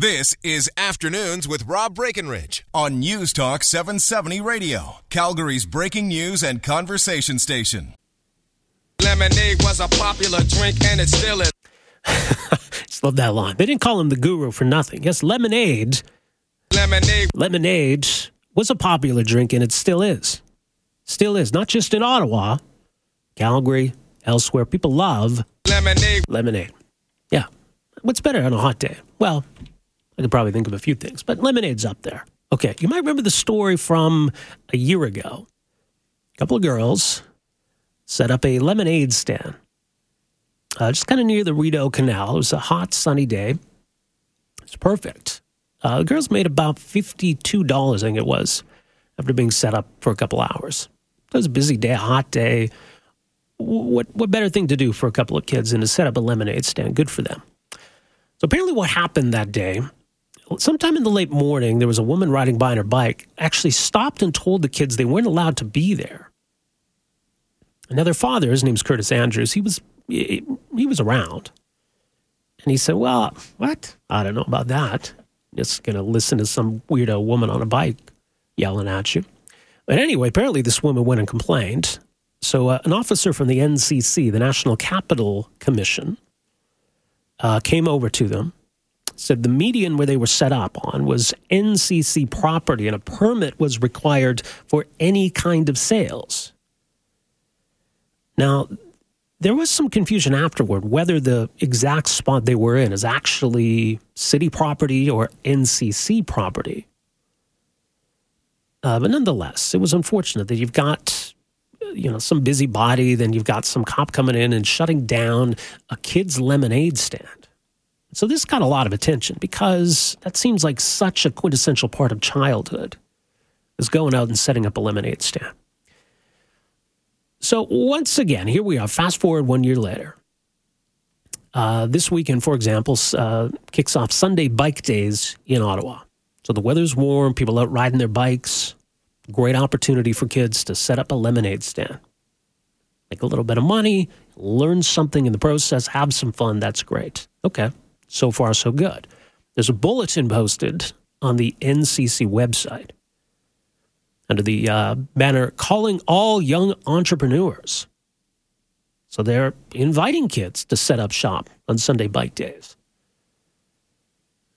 This is Afternoons with Rob Breckenridge on News Talk 770 Radio, Calgary's breaking news and conversation station. Lemonade was a popular drink and it still is. Just love that line. They didn't call him the guru for nothing. Yes, lemonade. Lemonade, Lemonade was a popular drink and it still is. Still is. Not just in Ottawa, Calgary, elsewhere. People love lemonade, lemonade. Yeah. What's better on a hot day? Well, I could probably think of a few things, but lemonade's up there. Okay. You might remember the story from a year ago. A couple of girls set up a lemonade stand uh, just kind of near the Rideau Canal. It was a hot, sunny day. It's perfect. Uh, the girls made about $52, I think it was, after being set up for a couple hours. It was a busy day, a hot day. What, what better thing to do for a couple of kids than to set up a lemonade stand? Good for them. So apparently, what happened that day, sometime in the late morning, there was a woman riding by on her bike, actually stopped and told the kids they weren't allowed to be there. Now their father, his name's Curtis Andrews, he was he, he was around. And he said, Well, what? I don't know about that. Just going to listen to some weirdo woman on a bike yelling at you. But anyway, apparently this woman went and complained. So uh, an officer from the NCC, the National Capital Commission, uh, came over to them, said the median where they were set up on was NCC property and a permit was required for any kind of sales. Now, there was some confusion afterward whether the exact spot they were in is actually city property or NCC property. Uh, but nonetheless, it was unfortunate that you've got, you know, some busybody, then you've got some cop coming in and shutting down a kid's lemonade stand. So this got a lot of attention because that seems like such a quintessential part of childhood, is going out and setting up a lemonade stand. So once again, here we are. Fast forward one year later. Uh, this weekend, for example, uh, kicks off Sunday Bike Days in Ottawa. So the weather's warm, people out riding their bikes. Great opportunity for kids to set up a lemonade stand. Make a little bit of money, learn something in the process, have some fun. That's great. Okay, so far, so good. There's a bulletin posted on the NCC website under the uh, banner calling all young entrepreneurs. So they're inviting kids to set up shop on Sunday bike days.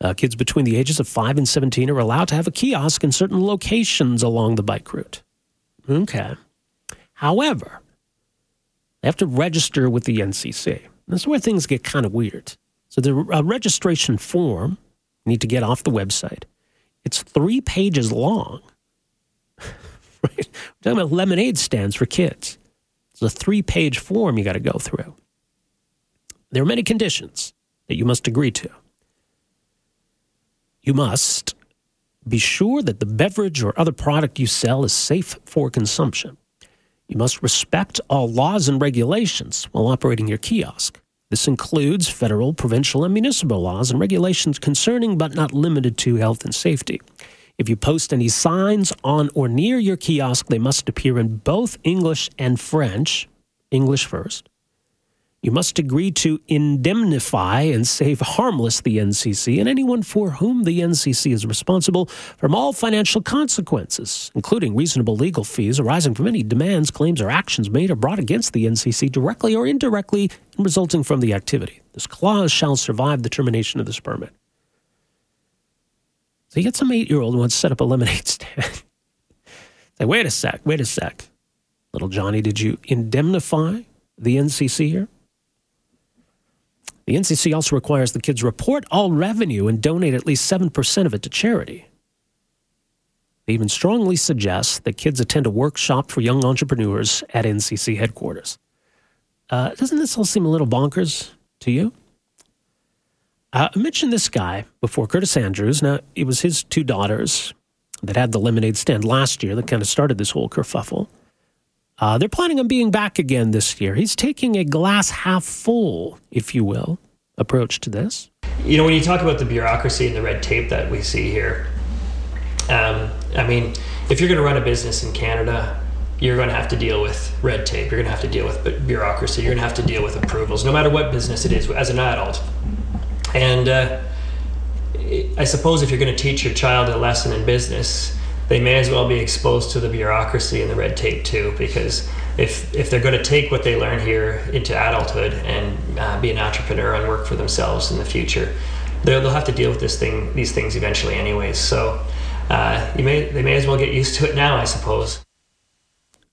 Uh, kids between the ages of 5 and 17 are allowed to have a kiosk in certain locations along the bike route. Okay. However, they have to register with the NCC. That's where things get kind of weird. So the uh, registration form you need to get off the website. It's three pages long right? We're talking about lemonade stands for kids. It's a three page form you got to go through. There are many conditions that you must agree to. You must be sure that the beverage or other product you sell is safe for consumption. You must respect all laws and regulations while operating your kiosk. This includes federal, provincial, and municipal laws and regulations concerning but not limited to health and safety. If you post any signs on or near your kiosk, they must appear in both English and French. English first. You must agree to indemnify and save harmless the NCC and anyone for whom the NCC is responsible from all financial consequences, including reasonable legal fees arising from any demands, claims, or actions made or brought against the NCC directly or indirectly and resulting from the activity. This clause shall survive the termination of this permit. So you get some eight year old who wants to set up a lemonade stand. Say, wait a sec, wait a sec. Little Johnny, did you indemnify the NCC here? The NCC also requires the kids report all revenue and donate at least 7% of it to charity. They even strongly suggest that kids attend a workshop for young entrepreneurs at NCC headquarters. Uh, doesn't this all seem a little bonkers to you? Uh, I mentioned this guy before, Curtis Andrews. Now, it was his two daughters that had the lemonade stand last year that kind of started this whole kerfuffle. Uh, they're planning on being back again this year. He's taking a glass half full, if you will, approach to this. You know, when you talk about the bureaucracy and the red tape that we see here, um, I mean, if you're going to run a business in Canada, you're going to have to deal with red tape. You're going to have to deal with bureaucracy. You're going to have to deal with approvals, no matter what business it is. As an adult, and uh, I suppose if you're going to teach your child a lesson in business, they may as well be exposed to the bureaucracy and the red tape too, because if if they're going to take what they learn here into adulthood and uh, be an entrepreneur and work for themselves in the future, they'll, have to deal with this thing, these things eventually, anyways. So uh, you may they may as well get used to it now, I suppose.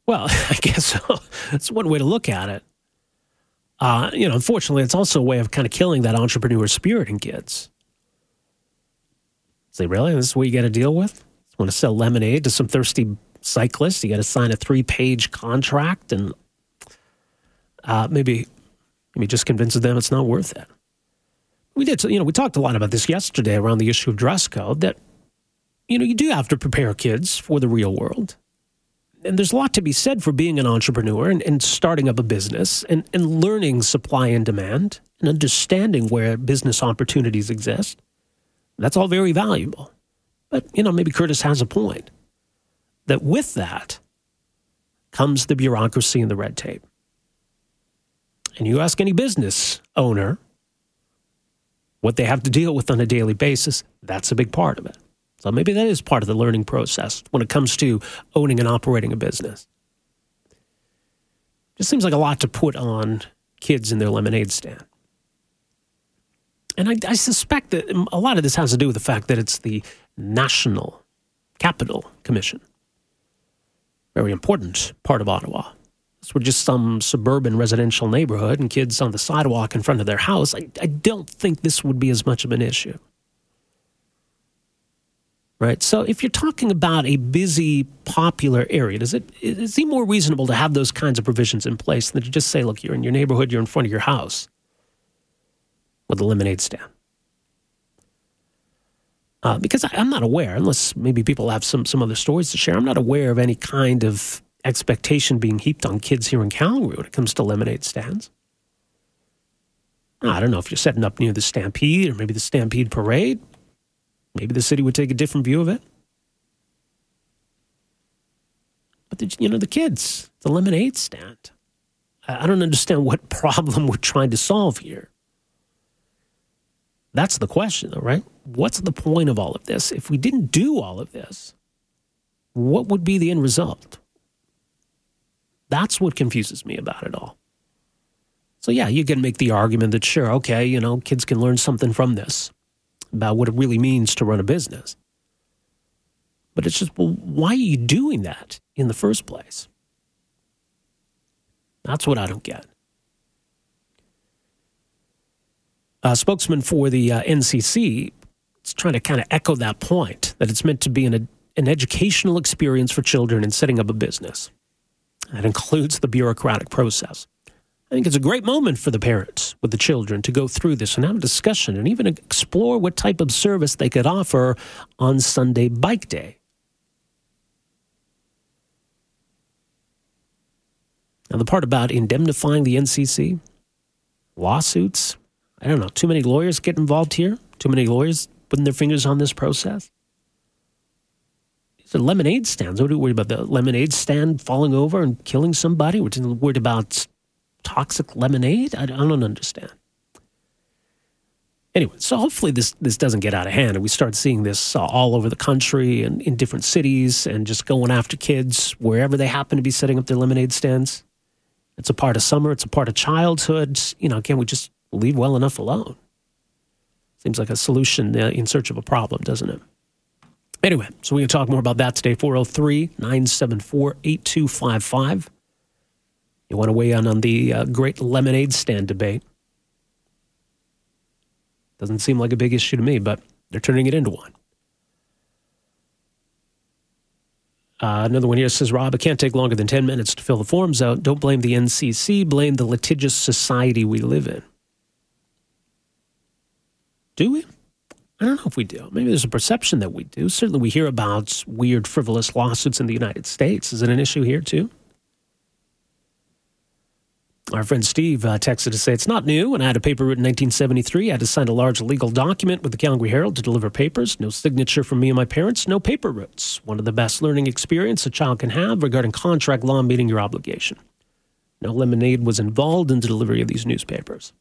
Well, I guess so. That's one way to look at it. Uh, you know, unfortunately, it's also a way of kind of killing that entrepreneur spirit in kids. Say, really? This is what you got to deal with? Want to sell lemonade to some thirsty cyclists? You got to sign a three page contract and uh, maybe, maybe just convinces them it's not worth it. We did, you know, we talked a lot about this yesterday around the issue of dress code that, you know, you do have to prepare kids for the real world and there's a lot to be said for being an entrepreneur and, and starting up a business and, and learning supply and demand and understanding where business opportunities exist. That's all very valuable. But, you know, maybe Curtis has a point that with that comes the bureaucracy and the red tape. And you ask any business owner what they have to deal with on a daily basis, that's a big part of it. So maybe that is part of the learning process when it comes to owning and operating a business. Just seems like a lot to put on kids in their lemonade stand. And I, I, suspect that a lot of this has to do with the fact that it's the National Capital Commission. Very important part of Ottawa. This were just some suburban residential neighborhood and kids on the sidewalk in front of their house. I, I don't think this would be as much of an issue right? So if you're talking about a busy, popular area, does it, it seem more reasonable to have those kinds of provisions in place than to just say, look, you're in your neighborhood, you're in front of your house with a lemonade stand? Uh, because I, am not aware, unless maybe people have some, some other stories to share, I'm not aware of any kind of expectation being heaped on kids here in Calgary when it comes to lemonade stands. I don't know if you're setting up near the Stampede or maybe the Stampede Parade. Maybe the city would take a different view of it. But, the, you know, the kids, the lemonade stand. I don't understand what problem we're trying to solve here. That's the question, though, right? What's the point of all of this? If we didn't do all of this, what would be the end result? That's what confuses me about it all. So, yeah, you can make the argument that, sure, okay, you know, kids can learn something from this about what it really means to run a business. But it's just, well, why are you doing that in the first place? That's what I don't get. A spokesman for the uh, NCC is trying to kind of echo that point that it's meant to be an, an educational experience for children in setting up a business. That includes the bureaucratic process. I think it's a great moment for the parents with the children to go through this and have a discussion and even explore what type of service they could offer on Sunday Bike Day. Now, the part about indemnifying the NCC, lawsuits, I don't know, too many lawyers get involved here, too many lawyers putting their fingers on this process. It's a lemonade stands. What are we worried about? The lemonade stand falling over and killing somebody? We're worried about toxic lemonade? I, I don't understand. Anyway, so hopefully this this doesn't get out of hand, and we start seeing this uh, all over the country and in different cities, and just going after kids wherever they happen to be setting up their lemonade stands. It's a part of summer. It's a part of childhood. You know, can't we just leave well enough alone? Seems like a solution uh, in search of a problem, doesn't it? Anyway, so we can talk more about that today. 403 974 8255. You want to weigh in on the uh, great lemonade stand debate? Doesn't seem like a big issue to me, but they're turning it into one. Uh, another one here says, Rob, it can't take longer than 10 minutes to fill the forms out. Don't blame the NCC, blame the litigious society we live in. Do we? I don't know if we do. Maybe there's a perception that we do. Certainly, we hear about weird, frivolous lawsuits in the United States. Is it an issue here, too? Our friend Steve uh, texted to say it's not new. When I had a paper written in 1973, I had to sign a large legal document with the Calgary Herald to deliver papers. No signature from me and my parents, no paper routes. One of the best learning experience a child can have regarding contract law meeting your obligation. No lemonade was involved in the delivery of these newspapers.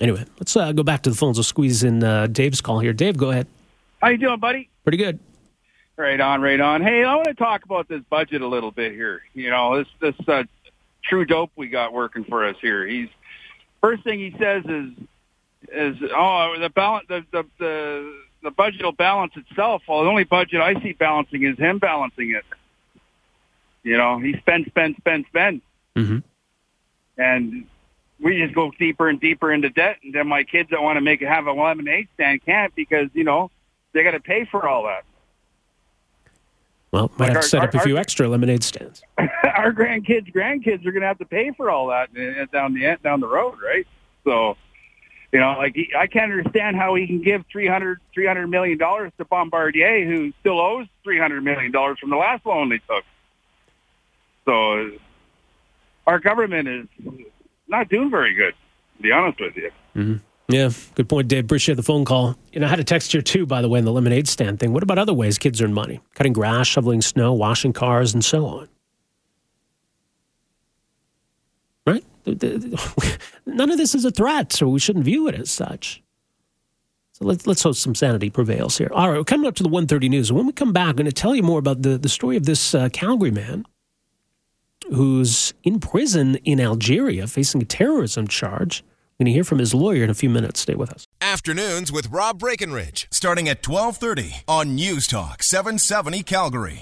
Anyway, let's uh, go back to the phones. We'll squeeze in uh, Dave's call here. Dave, go ahead. How you doing, buddy? Pretty good. Right on, right on. Hey, I want to talk about this budget a little bit here. You know, this this uh, true dope we got working for us here. He's first thing he says is is oh the balance the the the, the budget will balance itself. Well, the only budget I see balancing is him balancing it. You know, he spends, spends, spends, spends, Mm-hmm. and we just go deeper and deeper into debt. And then my kids that want to make have a lemonade stand can't because you know they got to pay for all that. Well, might Like have our- to set up a few our- extra lemonade stands. our grandkids, grandkids are going to have to pay for all that uh, down the down the road, right? So, you know, like he, I can't understand how he can give 300 300 million dollars to Bombardier, who still owes three hundred million dollars from the last loan they took. So, our government is not doing very good, to be honest with you. Yeah, good point, Dave. Appreciate the phone call. You know, I had a text here too, by the way, in the lemonade stand thing. What about other ways kids earn money? Cutting grass, shoveling snow, washing cars, and so on. Right? None of this is a threat, so we shouldn't view it as such. So let's, let's hope some sanity prevails here. All right, we're coming up to the 1.30 news. When we come back, I'm going to tell you more about the, the story of this uh, Calgary man who's in prison in Algeria facing a terrorism charge. We're going to hear from his lawyer in a few minutes. Stay with us. Afternoons with Rob Breckenridge, starting at 1230 on News Talk 770 Calgary.